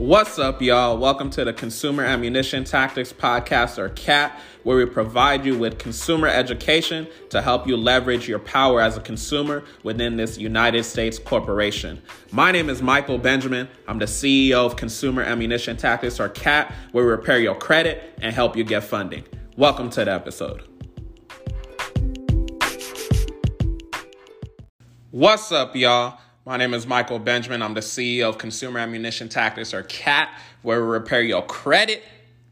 What's up, y'all? Welcome to the Consumer Ammunition Tactics Podcast, or CAT, where we provide you with consumer education to help you leverage your power as a consumer within this United States corporation. My name is Michael Benjamin. I'm the CEO of Consumer Ammunition Tactics, or CAT, where we repair your credit and help you get funding. Welcome to the episode. What's up, y'all? My name is Michael Benjamin. I'm the CEO of Consumer Ammunition Tactics, or CAT, where we repair your credit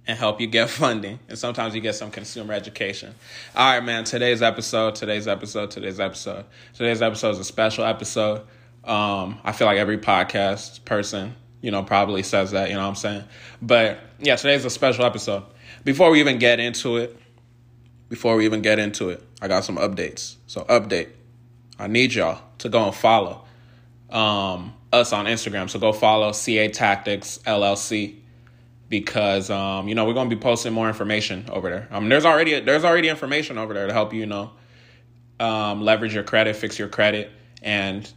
and help you get funding. And sometimes you get some consumer education. All right, man. Today's episode, today's episode, today's episode. Today's episode is a special episode. Um, I feel like every podcast person, you know, probably says that, you know what I'm saying? But yeah, today's a special episode. Before we even get into it, before we even get into it, I got some updates. So, update. I need y'all to go and follow um, us on Instagram. So go follow CA Tactics LLC because um, you know we're gonna be posting more information over there. Um, there's already there's already information over there to help you, you know um, leverage your credit, fix your credit, and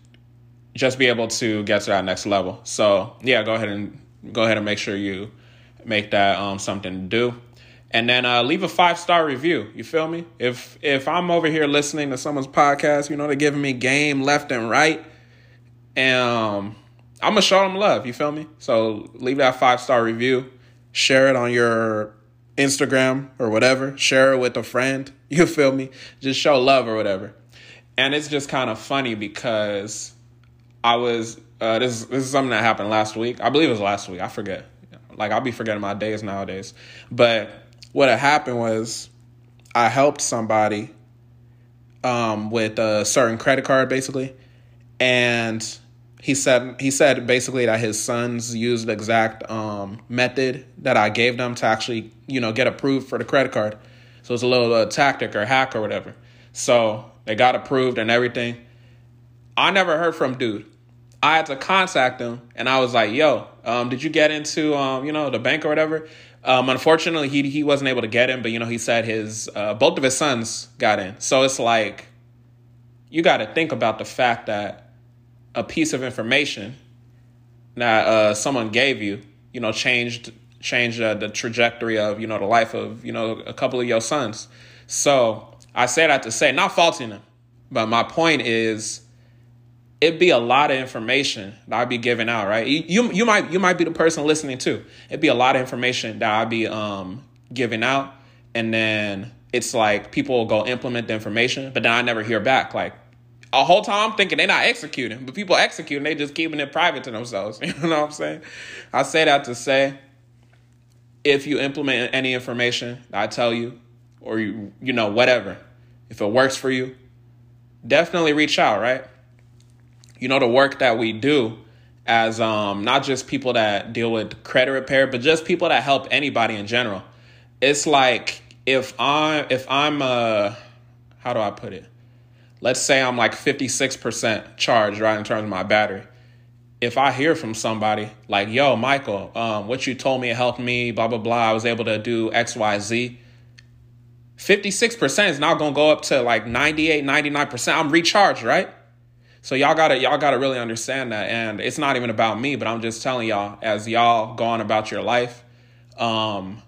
just be able to get to that next level. So yeah, go ahead and go ahead and make sure you make that um, something to do. And then uh, leave a five star review. You feel me? If if I'm over here listening to someone's podcast, you know they're giving me game left and right and um, I'm gonna show them love. You feel me? So leave that five star review, share it on your Instagram or whatever. Share it with a friend. You feel me? Just show love or whatever. And it's just kind of funny because I was uh, this this is something that happened last week. I believe it was last week. I forget. Like I'll be forgetting my days nowadays. But what had happened was I helped somebody um, with a certain credit card, basically, and he said he said basically that his sons used the exact um, method that I gave them to actually you know get approved for the credit card. So it's a little uh, tactic or hack or whatever. So they got approved and everything. I never heard from dude. I had to contact him and I was like, "Yo, um, did you get into um, you know the bank or whatever?" Um, unfortunately, he he wasn't able to get in, but you know he said his uh, both of his sons got in. So it's like you got to think about the fact that a piece of information that uh, someone gave you, you know, changed changed uh, the trajectory of you know the life of you know a couple of your sons. So I say that to say, not faulting them, but my point is, it'd be a lot of information that I'd be giving out, right? You, you might you might be the person listening too. It'd be a lot of information that I'd be um giving out, and then it's like people will go implement the information, but then I never hear back. Like a whole time I'm thinking they're not executing, but people executing, they just keeping it private to themselves. You know what I'm saying? I say that to say if you implement any information I tell you, or you you know, whatever, if it works for you, definitely reach out, right? You know, the work that we do as um not just people that deal with credit repair, but just people that help anybody in general. It's like if I if I'm uh how do I put it? Let's say I'm like 56% charged, right, in terms of my battery. If I hear from somebody like, yo, Michael, um, what you told me helped me, blah, blah, blah, I was able to do X, Y, Z. 56% is now to go up to like 98, 99%. I'm recharged, right? So y'all gotta y'all gotta really understand that, and it's not even about me, but I'm just telling y'all as y'all go on about your life, um,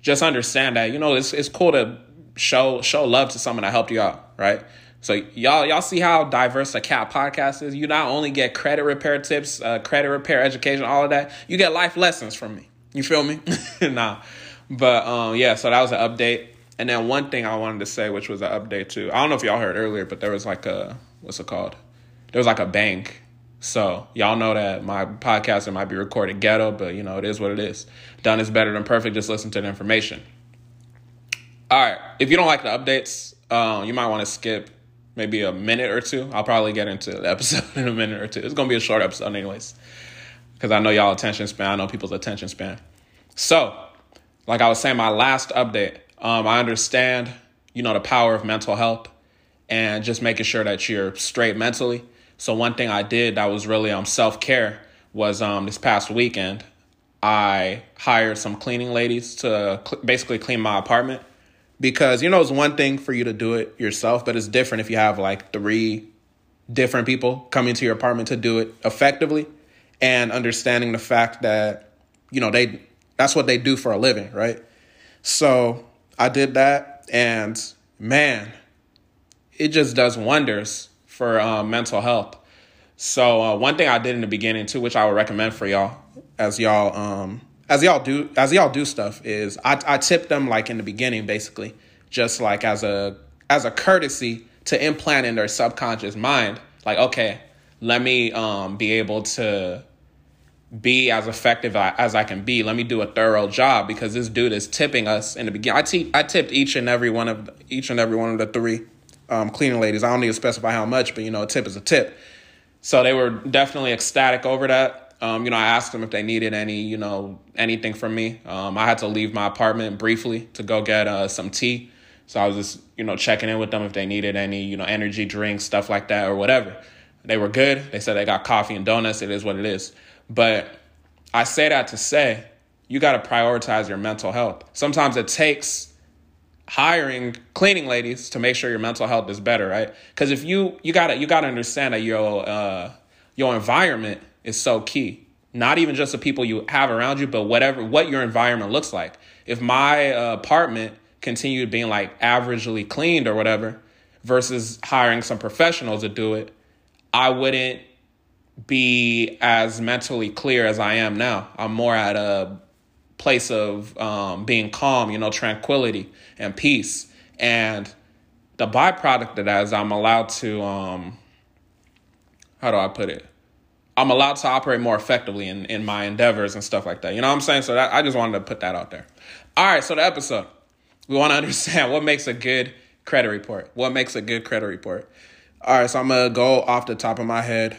just understand that you know it's it's cool to show show love to someone that helped you out, right? So y'all y'all see how diverse a cat podcast is. You not only get credit repair tips, uh, credit repair education, all of that. You get life lessons from me. You feel me? nah, but um, yeah. So that was an update. And then one thing I wanted to say, which was an update too. I don't know if y'all heard earlier, but there was like a what's it called? There was like a bank. So y'all know that my podcast it might be recorded ghetto, but you know it is what it is. Done is better than perfect. Just listen to the information. All right. If you don't like the updates, um, you might want to skip maybe a minute or two. I'll probably get into the episode in a minute or two. It's gonna be a short episode, anyways, because I know y'all attention span. I know people's attention span. So, like I was saying, my last update. Um, I understand, you know, the power of mental health and just making sure that you're straight mentally. So one thing I did that was really um self care was um this past weekend I hired some cleaning ladies to cl- basically clean my apartment because you know it's one thing for you to do it yourself but it's different if you have like three different people coming to your apartment to do it effectively and understanding the fact that you know, they that's what they do for a living, right? So I did that, and man, it just does wonders for uh, mental health. So uh, one thing I did in the beginning too, which I would recommend for y'all, as y'all um, as y'all do as y'all do stuff, is I I tip them like in the beginning, basically, just like as a as a courtesy to implant in their subconscious mind, like okay, let me um, be able to be as effective as I can be. Let me do a thorough job because this dude is tipping us in the beginning. I, t- I tipped each and every one of each and every one of the three um, cleaning ladies. I don't need to specify how much, but you know, a tip is a tip. So they were definitely ecstatic over that. Um, you know, I asked them if they needed any, you know, anything from me. Um, I had to leave my apartment briefly to go get uh, some tea. So I was just, you know, checking in with them if they needed any, you know, energy drinks, stuff like that, or whatever. They were good. They said they got coffee and donuts. It is what it is. But I say that to say you got to prioritize your mental health. Sometimes it takes hiring cleaning ladies to make sure your mental health is better, right? Because if you you gotta you gotta understand that your uh, your environment is so key. Not even just the people you have around you, but whatever what your environment looks like. If my uh, apartment continued being like averagely cleaned or whatever, versus hiring some professionals to do it, I wouldn't be as mentally clear as I am now. I'm more at a place of um, being calm, you know, tranquility and peace. And the byproduct of that is I'm allowed to, um, how do I put it? I'm allowed to operate more effectively in, in my endeavors and stuff like that. You know what I'm saying? So that, I just wanted to put that out there. All right, so the episode. We want to understand what makes a good credit report. What makes a good credit report? All right, so I'm gonna go off the top of my head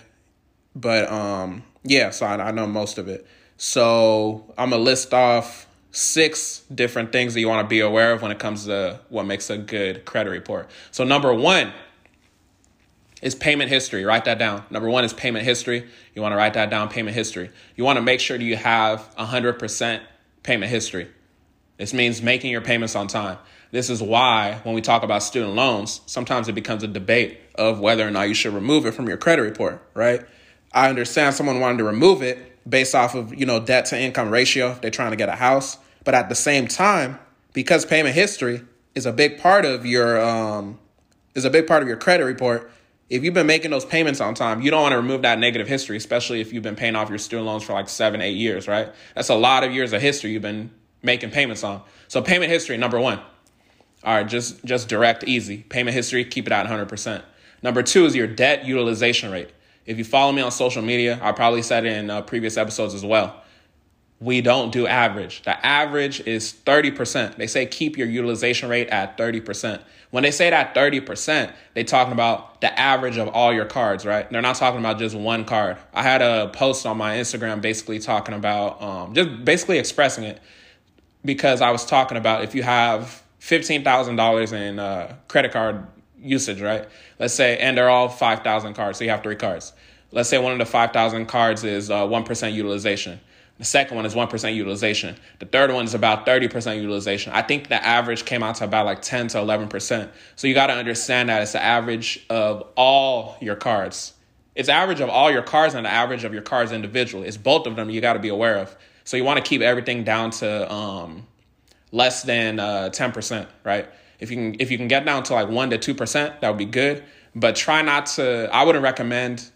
but um, yeah, so I, I know most of it. So I'm gonna list off six different things that you want to be aware of when it comes to what makes a good credit report. So number one is payment history. Write that down. Number one is payment history. You want to write that down. Payment history. You want to make sure you have hundred percent payment history. This means making your payments on time. This is why when we talk about student loans, sometimes it becomes a debate of whether or not you should remove it from your credit report, right? I understand someone wanting to remove it based off of, you know, debt to income ratio if they're trying to get a house. But at the same time, because payment history is a big part of your um is a big part of your credit report, if you've been making those payments on time, you don't want to remove that negative history, especially if you've been paying off your student loans for like seven, eight years, right? That's a lot of years of history you've been making payments on. So payment history, number one. All right, just just direct, easy. Payment history, keep it at 100%. Number two is your debt utilization rate. If you follow me on social media, I probably said it in uh, previous episodes as well. We don't do average. The average is 30%. They say keep your utilization rate at 30%. When they say that 30%, they talking about the average of all your cards, right? They're not talking about just one card. I had a post on my Instagram basically talking about um, just basically expressing it because I was talking about if you have $15,000 in uh, credit card usage, right? Let's say, and they're all 5,000 cards, so you have three cards. Let's say one of the 5,000 cards is uh, 1% utilization. The second one is 1% utilization. The third one is about 30% utilization. I think the average came out to about like 10 to 11%. So you got to understand that it's the average of all your cards. It's average of all your cards and the average of your cards individually. It's both of them you got to be aware of. So you want to keep everything down to um, less than uh, 10%, right? If you can if you can get down to like 1 to 2%, that would be good, but try not to I wouldn't recommend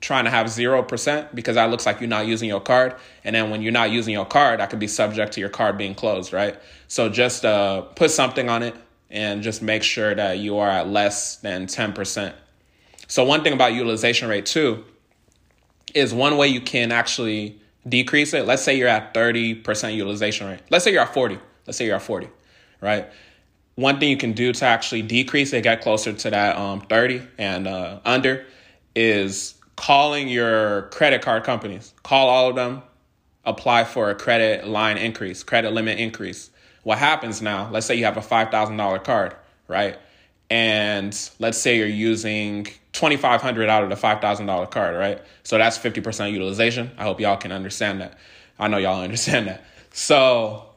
trying to have 0% because that looks like you're not using your card and then when you're not using your card that could be subject to your card being closed, right? So just uh, put something on it and just make sure that you are at less than 10%. So one thing about utilization rate too is one way you can actually decrease it. Let's say you're at 30% utilization rate. Let's say you're at 40. Let's say you're at 40, right? one thing you can do to actually decrease it, get closer to that um, 30 and uh, under, is calling your credit card companies. Call all of them, apply for a credit line increase, credit limit increase. What happens now, let's say you have a $5,000 card, right? And let's say you're using 2500 out of the $5,000 card, right? So that's 50% utilization. I hope y'all can understand that. I know y'all understand that. So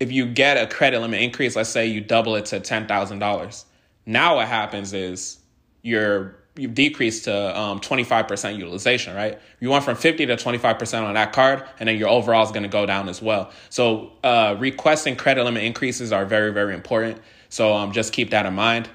if you get a credit limit increase, let's say you double it to $10,000. Now what happens is your you've decreased to um, 25% utilization, right? You went from 50 to 25% on that card, and then your overall is going to go down as well. So uh, requesting credit limit increases are very, very important. So um, just keep that in mind.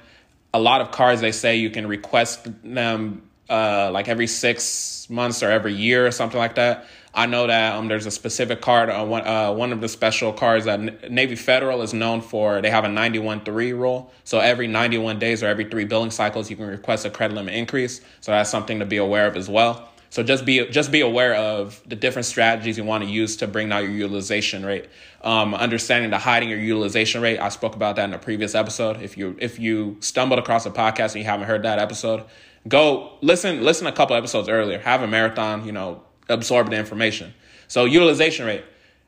A lot of cards, they say you can request them uh, like every six months or every year or something like that. I know that um, there's a specific card, uh, one, uh, one of the special cards that Navy Federal is known for. They have a 91-3 rule. So every 91 days or every three billing cycles, you can request a credit limit increase. So that's something to be aware of as well. So just be just be aware of the different strategies you want to use to bring down your utilization rate. Um, understanding the hiding your utilization rate. I spoke about that in a previous episode. If you if you stumbled across a podcast and you haven't heard that episode, go listen listen a couple episodes earlier. Have a marathon. You know, absorb the information. So utilization rate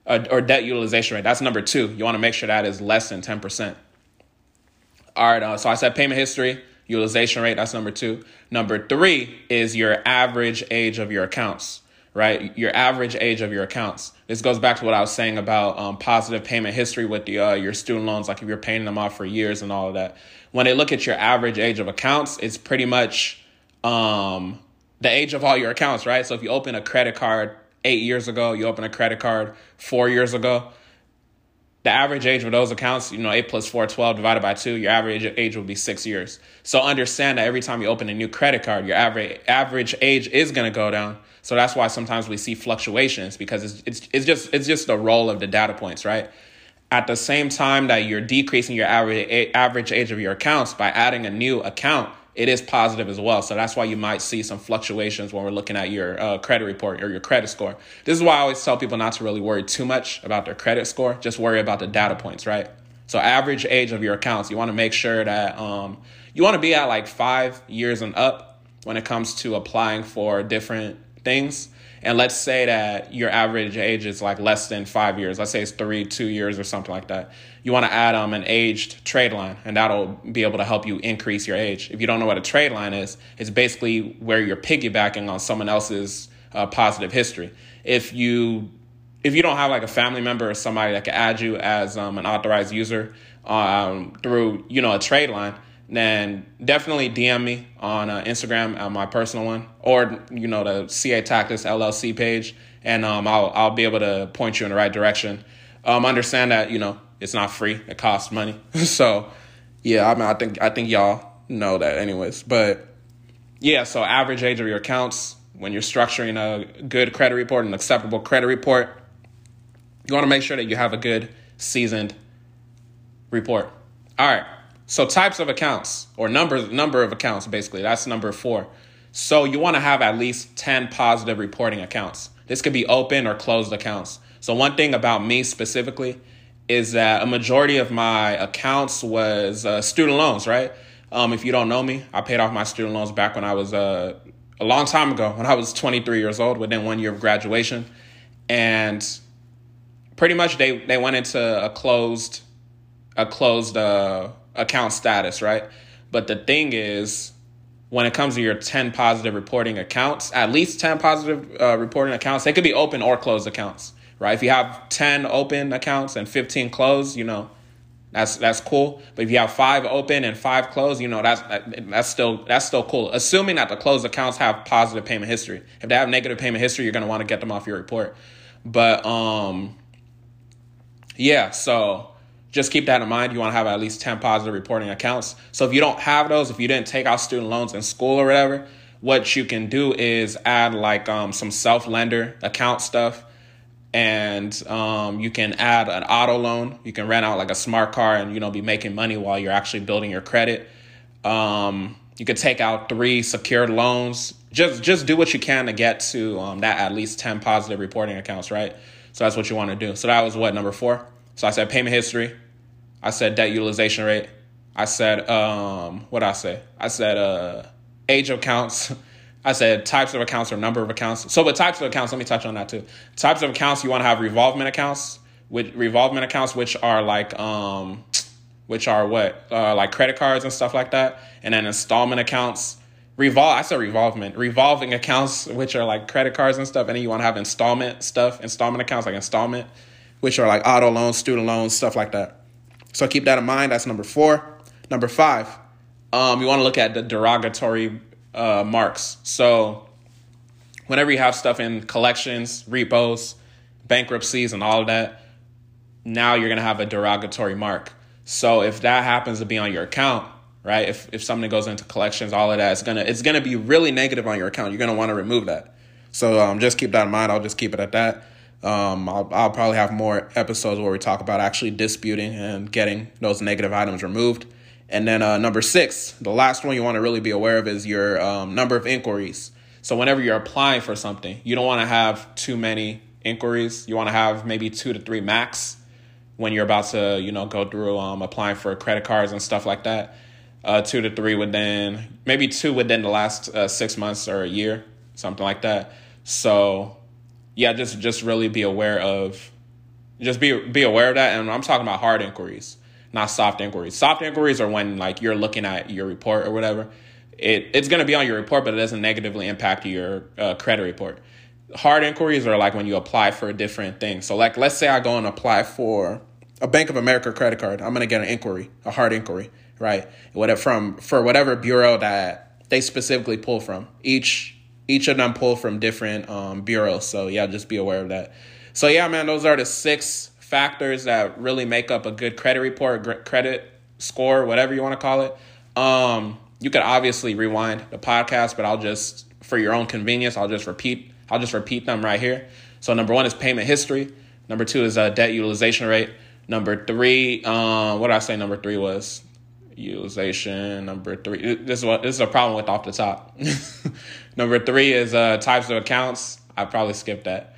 uh, or debt utilization rate, that's number two. You want to make sure that is less than 10%. All right, uh, so I said payment history, utilization rate, that's number two. Number three is your average age of your accounts, right? Your average age of your accounts. This goes back to what I was saying about um, positive payment history with the, uh, your student loans, like if you're paying them off for years and all of that. When they look at your average age of accounts, it's pretty much um, the age of all your accounts, right? So if you open a credit card eight years ago, you open a credit card four years ago, the average age of those accounts, you know, eight plus four, 12 divided by two, your average age will be six years. So understand that every time you open a new credit card, your average average age is going to go down. So that's why sometimes we see fluctuations because it's, it's, it's just, it's just the role of the data points, right? At the same time that you're decreasing your average, average age of your accounts by adding a new account, it is positive as well. So that's why you might see some fluctuations when we're looking at your uh, credit report or your credit score. This is why I always tell people not to really worry too much about their credit score. Just worry about the data points, right? So average age of your accounts, you want to make sure that um, you want to be at like five years and up when it comes to applying for different things. And let's say that your average age is like less than five years. Let's say it's three, two years, or something like that. You want to add um, an aged trade line, and that'll be able to help you increase your age. If you don't know what a trade line is, it's basically where you're piggybacking on someone else's uh, positive history. If you if you don't have like a family member or somebody that can add you as um, an authorized user um, through you know a trade line, then definitely DM me on uh, Instagram, uh, my personal one, or you know the CA Tactics LLC page, and um, I'll I'll be able to point you in the right direction. Um, understand that you know it's not free; it costs money. so, yeah, I mean, I think I think y'all know that, anyways. But yeah, so average age of your accounts when you're structuring a good credit report, an acceptable credit report, you want to make sure that you have a good seasoned report. All right. So types of accounts or number number of accounts basically. That's number 4. So you want to have at least 10 positive reporting accounts. This could be open or closed accounts. So one thing about me specifically is that a majority of my accounts was uh, student loans, right? Um, if you don't know me, I paid off my student loans back when I was uh, a long time ago, when I was 23 years old, within one year of graduation. And pretty much they, they went into a closed a closed uh, account status, right? But the thing is, when it comes to your 10 positive reporting accounts, at least 10 positive uh, reporting accounts, they could be open or closed accounts, right? If you have 10 open accounts and 15 closed, you know, that's that's cool. But if you have five open and five closed, you know, that's that, that's still that's still cool. Assuming that the closed accounts have positive payment history. If they have negative payment history, you're going to want to get them off your report. But um yeah, so just keep that in mind. You want to have at least 10 positive reporting accounts. So if you don't have those, if you didn't take out student loans in school or whatever, what you can do is add like um, some self lender account stuff. And um, you can add an auto loan. You can rent out like a smart car and you know be making money while you're actually building your credit. Um, you could take out three secured loans. Just just do what you can to get to um, that at least ten positive reporting accounts, right? So that's what you want to do. So that was what number four. So I said payment history, I said debt utilization rate. I said um, what I say? I said uh, age of accounts. I said types of accounts or number of accounts. So with types of accounts, let me touch on that too. Types of accounts you want to have revolvement accounts, with revolvement accounts which are like um, which are what uh, like credit cards and stuff like that, and then installment accounts. Revolve. I said revolvement. Revolving accounts, which are like credit cards and stuff, and then you want to have installment stuff, installment accounts like installment, which are like auto loans, student loans, stuff like that. So keep that in mind. That's number four. Number five, um, you want to look at the derogatory uh, marks. So whenever you have stuff in collections, repos, bankruptcies, and all of that, now you're gonna have a derogatory mark. So if that happens to be on your account, right? If if something goes into collections, all of that, it's gonna it's gonna be really negative on your account. You're gonna want to remove that. So um, just keep that in mind. I'll just keep it at that. Um, I'll, I'll probably have more episodes where we talk about actually disputing and getting those negative items removed. And then uh, number six, the last one you want to really be aware of is your um, number of inquiries. So whenever you're applying for something, you don't want to have too many inquiries. You want to have maybe two to three max when you're about to, you know, go through um, applying for credit cards and stuff like that. Uh, two to three within, maybe two within the last uh, six months or a year, something like that. So, yeah, just just really be aware of, just be be aware of that. And I'm talking about hard inquiries, not soft inquiries. Soft inquiries are when like you're looking at your report or whatever. It it's to be on your report, but it doesn't negatively impact your uh, credit report. Hard inquiries are like when you apply for a different thing. So, like, let's say I go and apply for a Bank of America credit card. I'm to get an inquiry, a hard inquiry, right? Whatever from for whatever bureau that they specifically pull from. Each each of them pull from different um, bureaus. So yeah, just be aware of that. So yeah, man, those are the six factors that really make up a good credit report, credit score, whatever you want to call it. Um, you could obviously rewind the podcast, but I'll just for your own convenience, I'll just repeat. I'll just repeat them right here. So number one is payment history. Number two is uh, debt utilization rate. Number three, um, what did I say? Number three was utilization. Number three, this is what this is a problem with off the top. Number three is uh, types of accounts. I probably skipped that.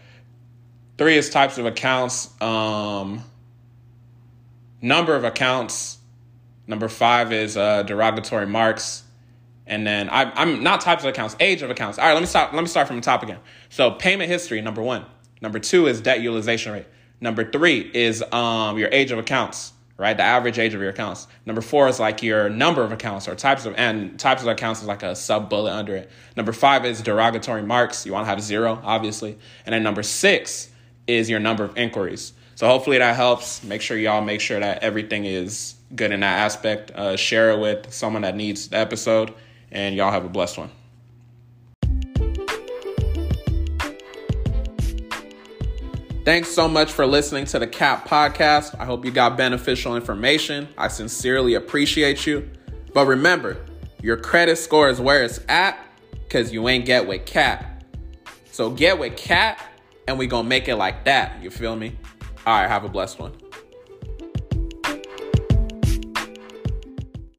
Three is types of accounts. Um, number of accounts. Number five is uh, derogatory marks. And then I, I'm not types of accounts, age of accounts. All right, let me start. Let me start from the top again. So payment history, number one. Number two is debt utilization rate. Number three is um, your age of accounts right? The average age of your accounts. Number four is like your number of accounts or types of, and types of accounts is like a sub bullet under it. Number five is derogatory marks. You want to have zero, obviously. And then number six is your number of inquiries. So hopefully that helps. Make sure y'all make sure that everything is good in that aspect. Uh, share it with someone that needs the episode, and y'all have a blessed one. Thanks so much for listening to the CAT podcast. I hope you got beneficial information. I sincerely appreciate you. But remember, your credit score is where it's at because you ain't get with CAT. So get with CAT and we gonna make it like that. You feel me? All right, have a blessed one.